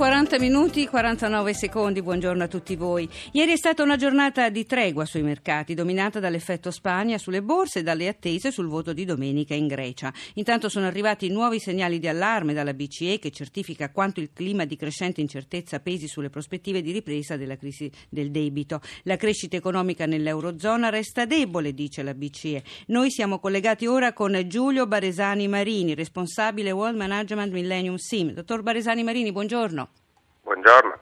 40 minuti 49 secondi, buongiorno a tutti voi. Ieri è stata una giornata di tregua sui mercati, dominata dall'effetto Spagna sulle borse e dalle attese sul voto di domenica in Grecia. Intanto sono arrivati nuovi segnali di allarme dalla BCE che certifica quanto il clima di crescente incertezza pesi sulle prospettive di ripresa della crisi del debito. La crescita economica nell'Eurozona resta debole, dice la BCE. Noi siamo collegati ora con Giulio Baresani Marini, responsabile World Management Millennium SIM. Dottor Baresani Marini, buongiorno. Buongiorno.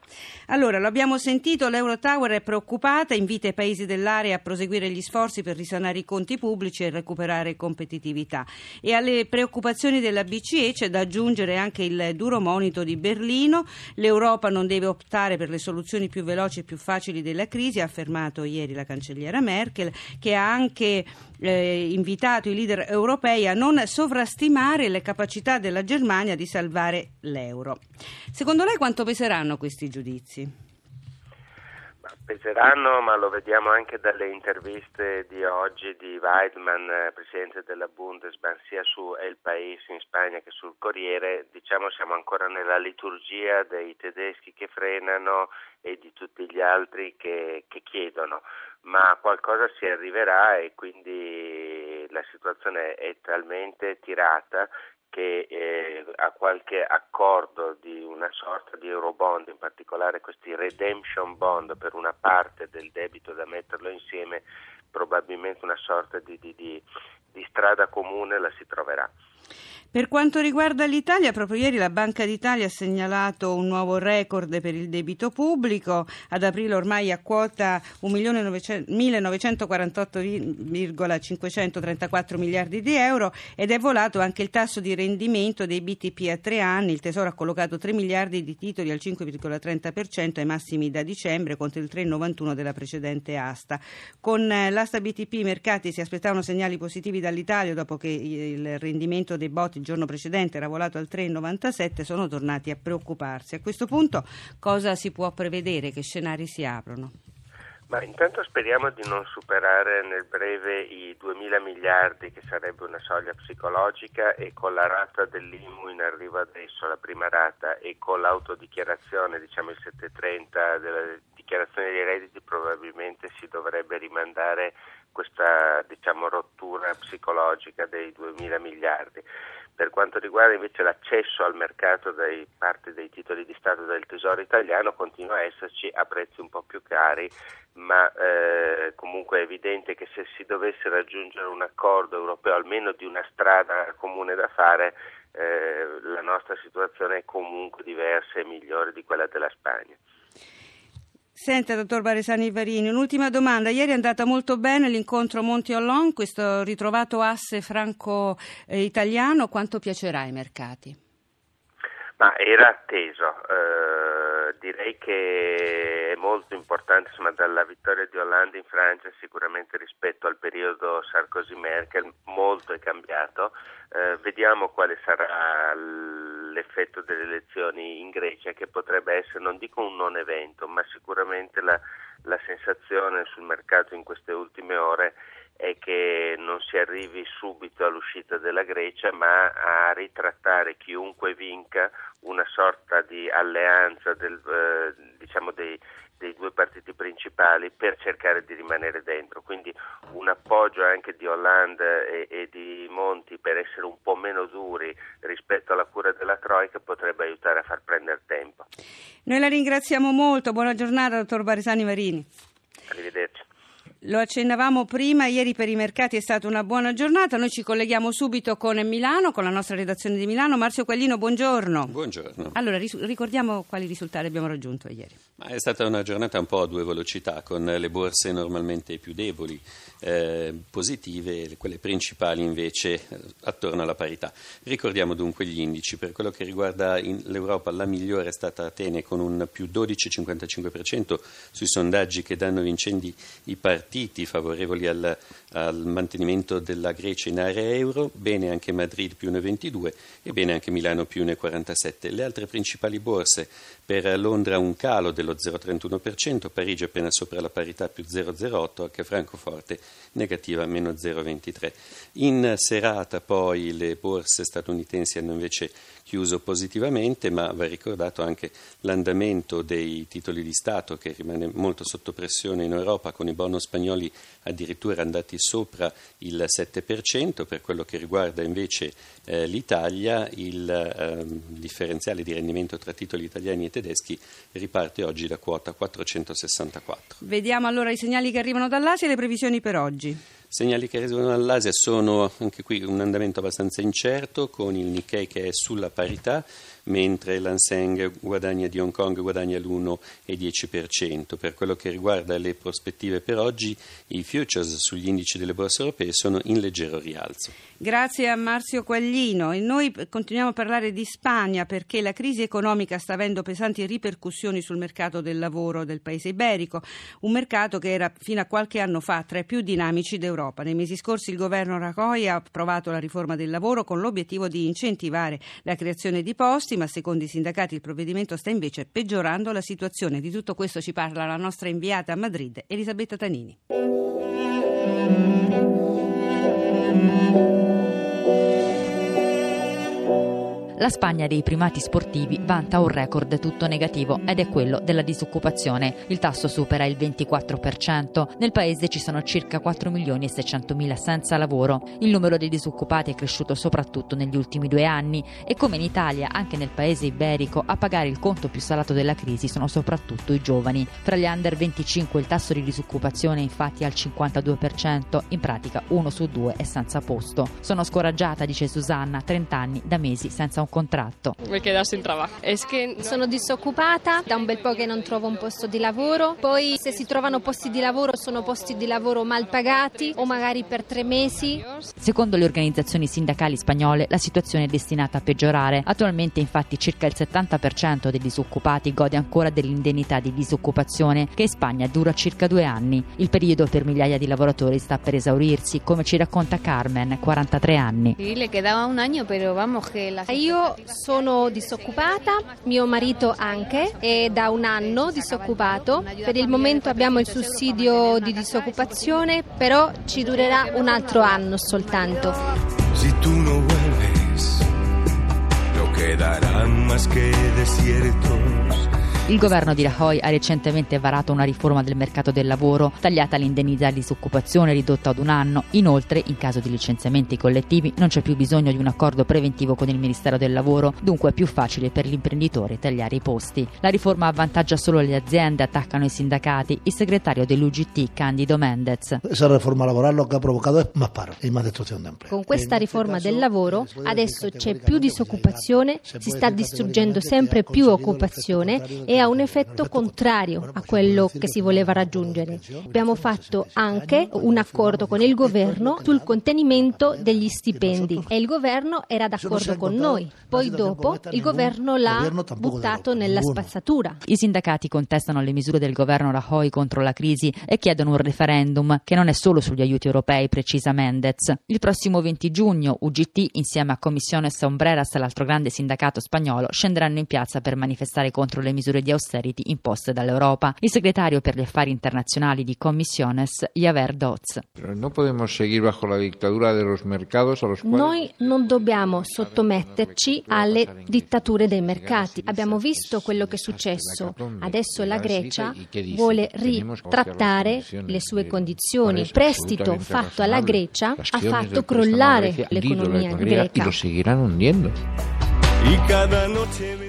Allora, lo abbiamo sentito, l'Eurotower è preoccupata, invita i paesi dell'area a proseguire gli sforzi per risanare i conti pubblici e recuperare competitività. E alle preoccupazioni della BCE c'è da aggiungere anche il duro monito di Berlino. L'Europa non deve optare per le soluzioni più veloci e più facili della crisi, ha affermato ieri la cancelliera Merkel, che ha anche eh, invitato i leader europei a non sovrastimare le capacità della Germania di salvare l'euro. Secondo lei quanto peseranno questi giudizi? peseranno, ma lo vediamo anche dalle interviste di oggi di Weidmann, eh, presidente della Bundesbank, sia su El País in Spagna che sul Corriere. Diciamo siamo ancora nella liturgia dei tedeschi che frenano e di tutti gli altri che, che chiedono, ma qualcosa si arriverà e quindi la situazione è talmente tirata che eh, a qualche accordo di una sorta di eurobond, in particolare questi redemption bond per una parte del debito da metterlo insieme, probabilmente una sorta di, di, di, di strada comune la si troverà. Per quanto riguarda l'Italia, proprio ieri la Banca d'Italia ha segnalato un nuovo record per il debito pubblico, ad aprile ormai a quota 1.948,534 miliardi di euro ed è volato anche il tasso di rendimento dei BTP a tre anni, il Tesoro ha collocato 3 miliardi di titoli al 5,30% ai massimi da dicembre contro il 3,91 della precedente asta. Con eh, l'asta BTP i mercati si aspettavano segnali positivi dall'Italia dopo che il rendimento dei bot il giorno precedente era volato al 3,97, sono tornati a preoccuparsi. A questo punto cosa si può prevedere? Che scenari si aprono? Ma intanto speriamo di non superare nel breve i 2.000 miliardi che sarebbe una soglia psicologica e con la rata dell'IMU in arrivo adesso, la prima rata, e con l'autodichiarazione, diciamo il 730 della dichiarazione dei redditi probabilmente si dovrebbe rimandare questa diciamo, rottura psicologica dei 2.000 miliardi. Per quanto riguarda invece l'accesso al mercato da parte dei titoli di Stato del Tesoro italiano continua a esserci a prezzi un po' più cari, ma eh, comunque è evidente che se si dovesse raggiungere un accordo europeo, almeno di una strada comune da fare, eh, la nostra situazione è comunque diversa e migliore di quella della Spagna. Senta, dottor Baresani Varini, un'ultima domanda. Ieri è andata molto bene l'incontro Monti-Hollande, questo ritrovato asse franco-italiano. Quanto piacerà ai mercati? Ma era atteso. Eh, direi che è molto importante, insomma, dalla vittoria di Hollande in Francia, sicuramente rispetto al periodo Sarkozy-Merkel, molto è cambiato. Eh, vediamo quale sarà l'effetto delle elezioni in Grecia, che potrebbe essere, non dico un non evento, ma sicuramente la, la sensazione sul mercato in queste ultime ore è che non si arrivi subito all'uscita della Grecia, ma a ritrattare chiunque vinca una sorta di alleanza del, eh, diciamo dei, dei, due partiti principali per cercare di rimanere dentro. Quindi un appoggio anche di Hollande e, e di Monti per essere un po' meno duri rispetto alla cura della Troica potrebbe aiutare a far prendere tempo. Noi la ringraziamo molto, buona giornata dottor Barisani Marini. Arrivederci. Lo accennavamo prima, ieri per i mercati è stata una buona giornata, noi ci colleghiamo subito con Milano, con la nostra redazione di Milano. Marzio Quaglino, buongiorno. Buongiorno. Allora, ricordiamo quali risultati abbiamo raggiunto ieri. Ma è stata una giornata un po' a due velocità, con le borse normalmente più deboli, eh, positive, quelle principali invece eh, attorno alla parità. Ricordiamo dunque gli indici. Per quello che riguarda l'Europa, la migliore è stata Atene con un più 12,55% sui sondaggi che danno vincenti i partiti partiti favorevoli al, al, mantenimento della Grecia in area euro, bene anche Madrid più 1,22 e bene anche Milano più 1,47. Le altre principali borse per Londra un calo dello 0,31%, Parigi appena sopra la parità più 0,08, anche Francoforte negativa meno 0,23. In serata poi le borse statunitensi hanno invece chiuso positivamente, ma va ricordato anche l'andamento dei titoli di Stato che rimane molto sotto pressione in Europa con i bonus spagnoli addirittura andati sopra il 7%, per quello che riguarda invece eh, l'Italia il eh, differenziale di rendimento tra titoli italiani e tedeschi riparte oggi da quota 464. Vediamo allora i segnali che arrivano dall'Asia e le previsioni per oggi. Segnali che arrivano dall'Asia sono anche qui un andamento abbastanza incerto con il Nikkei che è sulla parità mentre l'Anseng guadagna di Hong Kong guadagna l'1,10%. Per quello che riguarda le prospettive per oggi, i futures sugli indici delle borse europee sono in leggero rialzo. Grazie a Marzio Quaglino e noi continuiamo a parlare di Spagna perché la crisi economica sta avendo pesanti ripercussioni sul mercato del lavoro del paese iberico, un mercato che era fino a qualche anno fa tra i più dinamici d'Europa. Nei mesi scorsi il governo Rajoy ha approvato la riforma del lavoro con l'obiettivo di incentivare la creazione di posti, ma secondo i sindacati il provvedimento sta invece peggiorando la situazione. Di tutto questo ci parla la nostra inviata a Madrid, Elisabetta Tanini. La Spagna dei primati sportivi vanta un record tutto negativo ed è quello della disoccupazione. Il tasso supera il 24%. Nel paese ci sono circa 4 milioni e 600 mila senza lavoro. Il numero dei disoccupati è cresciuto soprattutto negli ultimi due anni e come in Italia, anche nel paese iberico, a pagare il conto più salato della crisi sono soprattutto i giovani. Fra gli under 25 il tasso di disoccupazione infatti è al 52%, in pratica uno su due è senza posto. Sono scoraggiata, dice Susanna, 30 anni da mesi senza un contratto. Sono disoccupata, da un bel po' che non trovo un posto di lavoro, poi se si trovano posti di lavoro sono posti di lavoro mal pagati o magari per tre mesi. Secondo le organizzazioni sindacali spagnole la situazione è destinata a peggiorare. Attualmente infatti circa il 70% dei disoccupati gode ancora dell'indennità di disoccupazione che in Spagna dura circa due anni. Il periodo per migliaia di lavoratori sta per esaurirsi, come ci racconta Carmen, 43 anni. Io sono disoccupata, mio marito anche, è da un anno disoccupato. Per il momento abbiamo il sussidio di disoccupazione, però ci durerà un altro anno soltanto. Si tu no vuelves, no quedarán más que desiertos. Il governo di Rajoy ha recentemente varato una riforma del mercato del lavoro, tagliata l'indennità di disoccupazione ridotta ad un anno. Inoltre, in caso di licenziamenti collettivi, non c'è più bisogno di un accordo preventivo con il Ministero del Lavoro, dunque è più facile per l'imprenditore tagliare i posti. La riforma avvantaggia solo le aziende, attaccano i sindacati. Il segretario dell'UGT, Candido Mendez. Esa reforma laboral lo che ha provocato è más paro e más destrucción de empleo. Con questa riforma del lavoro adesso c'è più disoccupazione, si sta distruggendo sempre più occupazione ha un effetto contrario a quello che si voleva raggiungere. Abbiamo fatto anche un accordo con il governo sul contenimento degli stipendi e il governo era d'accordo con noi. Poi dopo il governo l'ha buttato nella spazzatura. I sindacati contestano le misure del governo Rajoy contro la crisi e chiedono un referendum che non è solo sugli aiuti europei, precisa Mendez. Il prossimo 20 giugno UGT insieme a Commissiones Ombreras, l'altro grande sindacato spagnolo, scenderanno in piazza per manifestare contro le misure di di austerity imposte dall'Europa. Il segretario per gli affari internazionali di Commissiones, Javer Dodds. Noi non dobbiamo sottometterci alle dittature dei mercati. Abbiamo visto quello che è successo. Adesso la Grecia vuole ritrattare le sue condizioni. Il prestito fatto alla Grecia ha fatto crollare l'economia greca.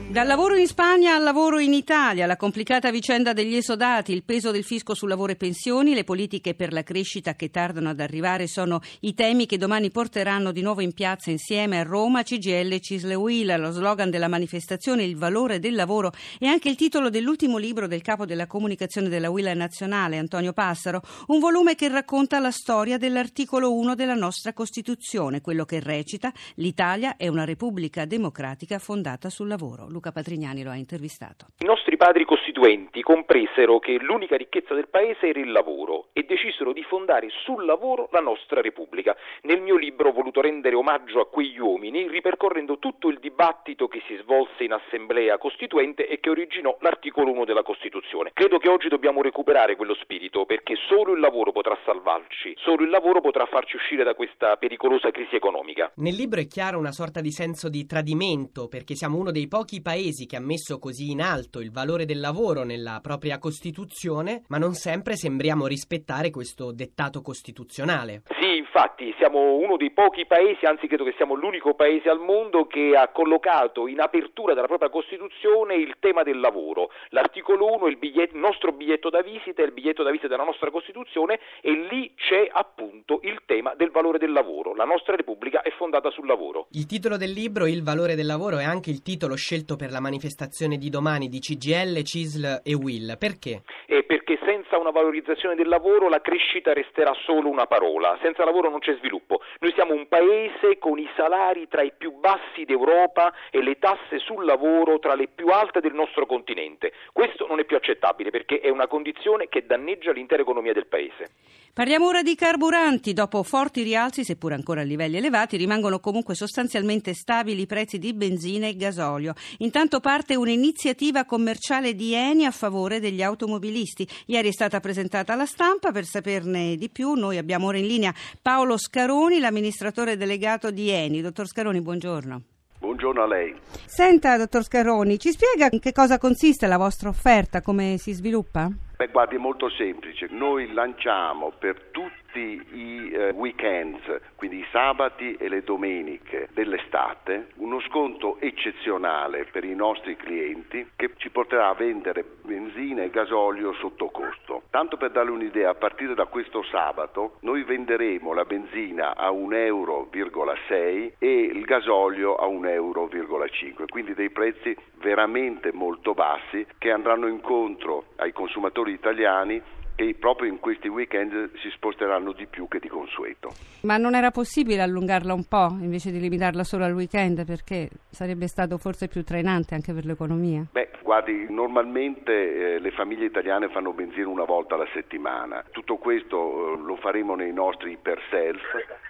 Dal lavoro in Spagna al lavoro in Italia, la complicata vicenda degli esodati, il peso del fisco sul lavoro e pensioni, le politiche per la crescita che tardano ad arrivare sono i temi che domani porteranno di nuovo in piazza insieme a Roma, CGL e Will. Lo slogan della manifestazione Il valore del lavoro e anche il titolo dell'ultimo libro del capo della comunicazione della Will nazionale, Antonio Passaro, un volume che racconta la storia dell'articolo 1 della nostra Costituzione, quello che recita l'Italia è una repubblica democratica fondata sul lavoro. Luca Patrignani lo ha intervistato. I nostri padri costituenti compresero che l'unica ricchezza del paese era il lavoro e decisero di fondare sul lavoro la nostra Repubblica. Nel mio libro ho voluto rendere omaggio a quegli uomini ripercorrendo tutto il dibattito che si svolse in assemblea costituente e che originò l'articolo 1 della Costituzione. Credo che oggi dobbiamo recuperare quello spirito perché solo il lavoro potrà salvarci, solo il lavoro potrà farci uscire da questa pericolosa crisi economica. Nel libro è chiaro una sorta di senso di tradimento perché siamo uno dei pochi paesi che ha messo così in alto il valore del lavoro nella propria Costituzione, ma non sempre sembriamo rispettare questo dettato costituzionale. Sì, infatti siamo uno dei pochi paesi, anzi credo che siamo l'unico paese al mondo che ha collocato in apertura della propria Costituzione il tema del lavoro. L'articolo 1 è il, biglietto, il nostro biglietto da visita, è il biglietto da visita della nostra Costituzione e lì c'è appunto il tema del valore del lavoro. La nostra Repubblica è fondata sul lavoro. Il titolo del libro, Il valore del lavoro, è anche il titolo scelto per la manifestazione di domani di CGL, CISL e WIL. Perché? Eh, perché senza una valorizzazione del lavoro la crescita resterà solo una parola. Senza lavoro non c'è sviluppo. Noi siamo un paese con i salari tra i più bassi d'Europa e le tasse sul lavoro tra le più alte del nostro continente. Questo non è più accettabile perché è una condizione che danneggia l'intera economia del paese. Parliamo ora di carburanti. Dopo forti rialzi, seppur ancora a livelli elevati, rimangono comunque sostanzialmente stabili i prezzi di benzina e gasolio. Intanto parte un'iniziativa commerciale di Eni a favore degli automobilisti. Ieri è stata presentata alla stampa. Per saperne di più, noi abbiamo ora in linea Paolo Scaroni, l'amministratore delegato di Eni. Dottor Scaroni, buongiorno. Buongiorno a lei. Senta, dottor Scaroni, ci spiega in che cosa consiste la vostra offerta, come si sviluppa? Beh, guardi, è molto semplice. Noi lanciamo per tutti i eh, weekends, quindi i sabati e le domeniche dell'estate, uno sconto eccezionale per i nostri clienti che ci porterà a vendere benzina e gasolio sotto costo. Tanto per darle un'idea, a partire da questo sabato noi venderemo la benzina a 1,6 euro e il gasolio a 1,5 euro, quindi dei prezzi veramente molto bassi che andranno incontro ai consumatori italiani che proprio in questi weekend si sposteranno di più che di consueto. Ma non era possibile allungarla un po' invece di limitarla solo al weekend perché sarebbe stato forse più trainante anche per l'economia? Beh, guardi, normalmente eh, le famiglie italiane fanno benzina una volta alla settimana. Tutto questo eh, lo faremo nei nostri iper self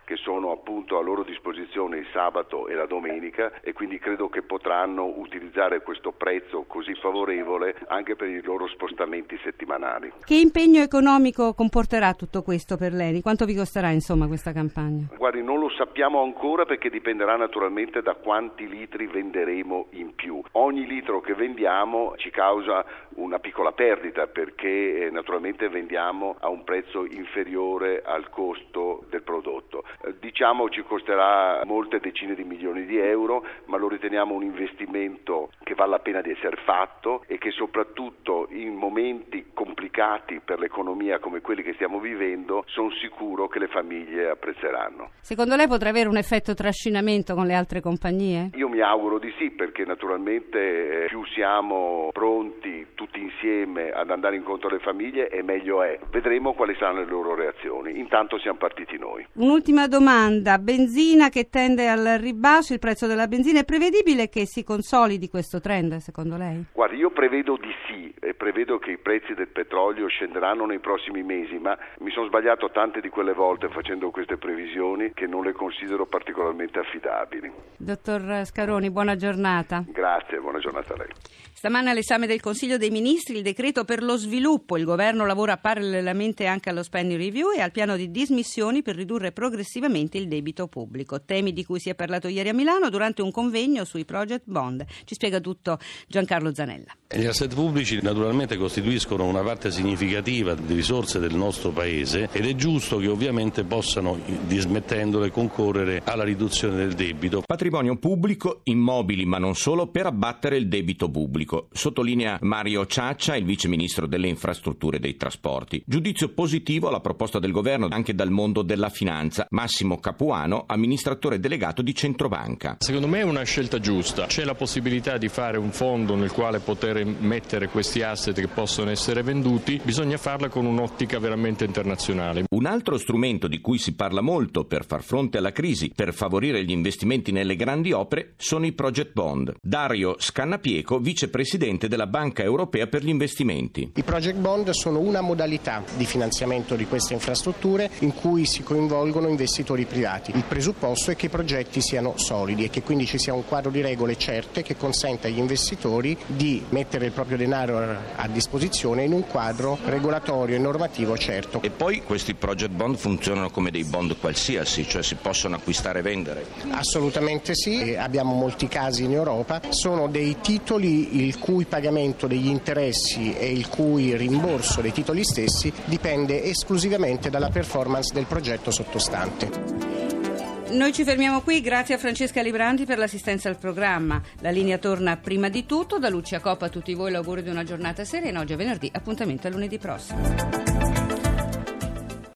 che sono appunto a loro disposizione il sabato e la domenica e quindi credo che potranno utilizzare questo prezzo così favorevole anche per i loro spostamenti settimanali. Che impegno economico comporterà tutto questo per lei? Quanto vi costerà insomma questa campagna? Guardi, non lo sappiamo ancora perché dipenderà naturalmente da quanti litri venderemo in più. Ogni litro che vendiamo ci causa una piccola perdita perché eh, naturalmente vendiamo a un prezzo inferiore al costo del prodotto. Diciamo ci costerà molte decine di milioni di euro, ma lo riteniamo un investimento che vale la pena di essere fatto e che soprattutto in momenti complicati per l'economia come quelli che stiamo vivendo sono sicuro che le famiglie apprezzeranno. Secondo lei potrà avere un effetto trascinamento con le altre compagnie? Io mi auguro di sì perché naturalmente eh, più siamo pronti tutti insieme ad andare incontro alle famiglie e meglio è. Vedremo quali saranno le loro reazioni. Intanto siamo partiti noi. Un'ultima domanda, benzina che tende al ribasso, il prezzo della benzina, è prevedibile che si consolidi questo trend secondo lei? Guardi, io prevedo di sì e prevedo che i prezzi del petrolio scenderanno nei prossimi mesi, ma mi sono sbagliato tante di quelle volte facendo queste previsioni che non le considero particolarmente affidabili. Dottor Scaroni, buona giornata. Grazie, buona giornata a lei. Stamane all'esame del Consiglio dei Ministri il decreto per lo sviluppo. Il governo lavora parallelamente anche allo spending review e al piano di dismissioni per ridurre progressivamente il debito pubblico. Temi di cui si è parlato ieri a Milano durante un convegno sui project bond. Ci spiega tutto Giancarlo Zanella. Gli asset pubblici naturalmente costituiscono una parte significativa di risorse del nostro Paese ed è giusto che ovviamente possano, dismettendole, concorrere alla riduzione del debito. Patrimonio pubblico, immobili ma non solo, per abbattere il debito pubblico. Sottolinea Mario Ciaccia, il vice ministro delle infrastrutture e dei trasporti. Giudizio positivo alla proposta del governo anche dal mondo della finanza. Massimo Capuano, amministratore delegato di Centrobanca. Secondo me è una scelta giusta. C'è la possibilità di fare un fondo nel quale poter mettere questi asset che possono essere venduti, bisogna farla con un'ottica veramente internazionale. Un altro strumento di cui si parla molto per far fronte alla crisi, per favorire gli investimenti nelle grandi opere, sono i project bond. Dario Scannapieco, vicepresidente della Banca Europea per gli investimenti. I project bond sono una modalità di finanziamento di queste infrastrutture in cui si coinvolgono investitori privati. Il presupposto è che i progetti siano solidi e che quindi ci sia un quadro di regole certe che consenta agli investitori di mettere il proprio denaro a disposizione in un quadro regolatorio e normativo certo. E poi questi project bond funzionano come dei bond qualsiasi, cioè si possono acquistare e vendere? Assolutamente sì, abbiamo molti casi in Europa, sono dei titoli il cui pagamento degli interessi e il cui rimborso dei titoli stessi dipende esclusivamente dalla performance del progetto sottostante. Noi ci fermiamo qui, grazie a Francesca Libranti per l'assistenza al programma. La linea torna prima di tutto, da Lucia Coppa a tutti voi l'augurio di una giornata serena, oggi è venerdì, appuntamento a lunedì prossimo.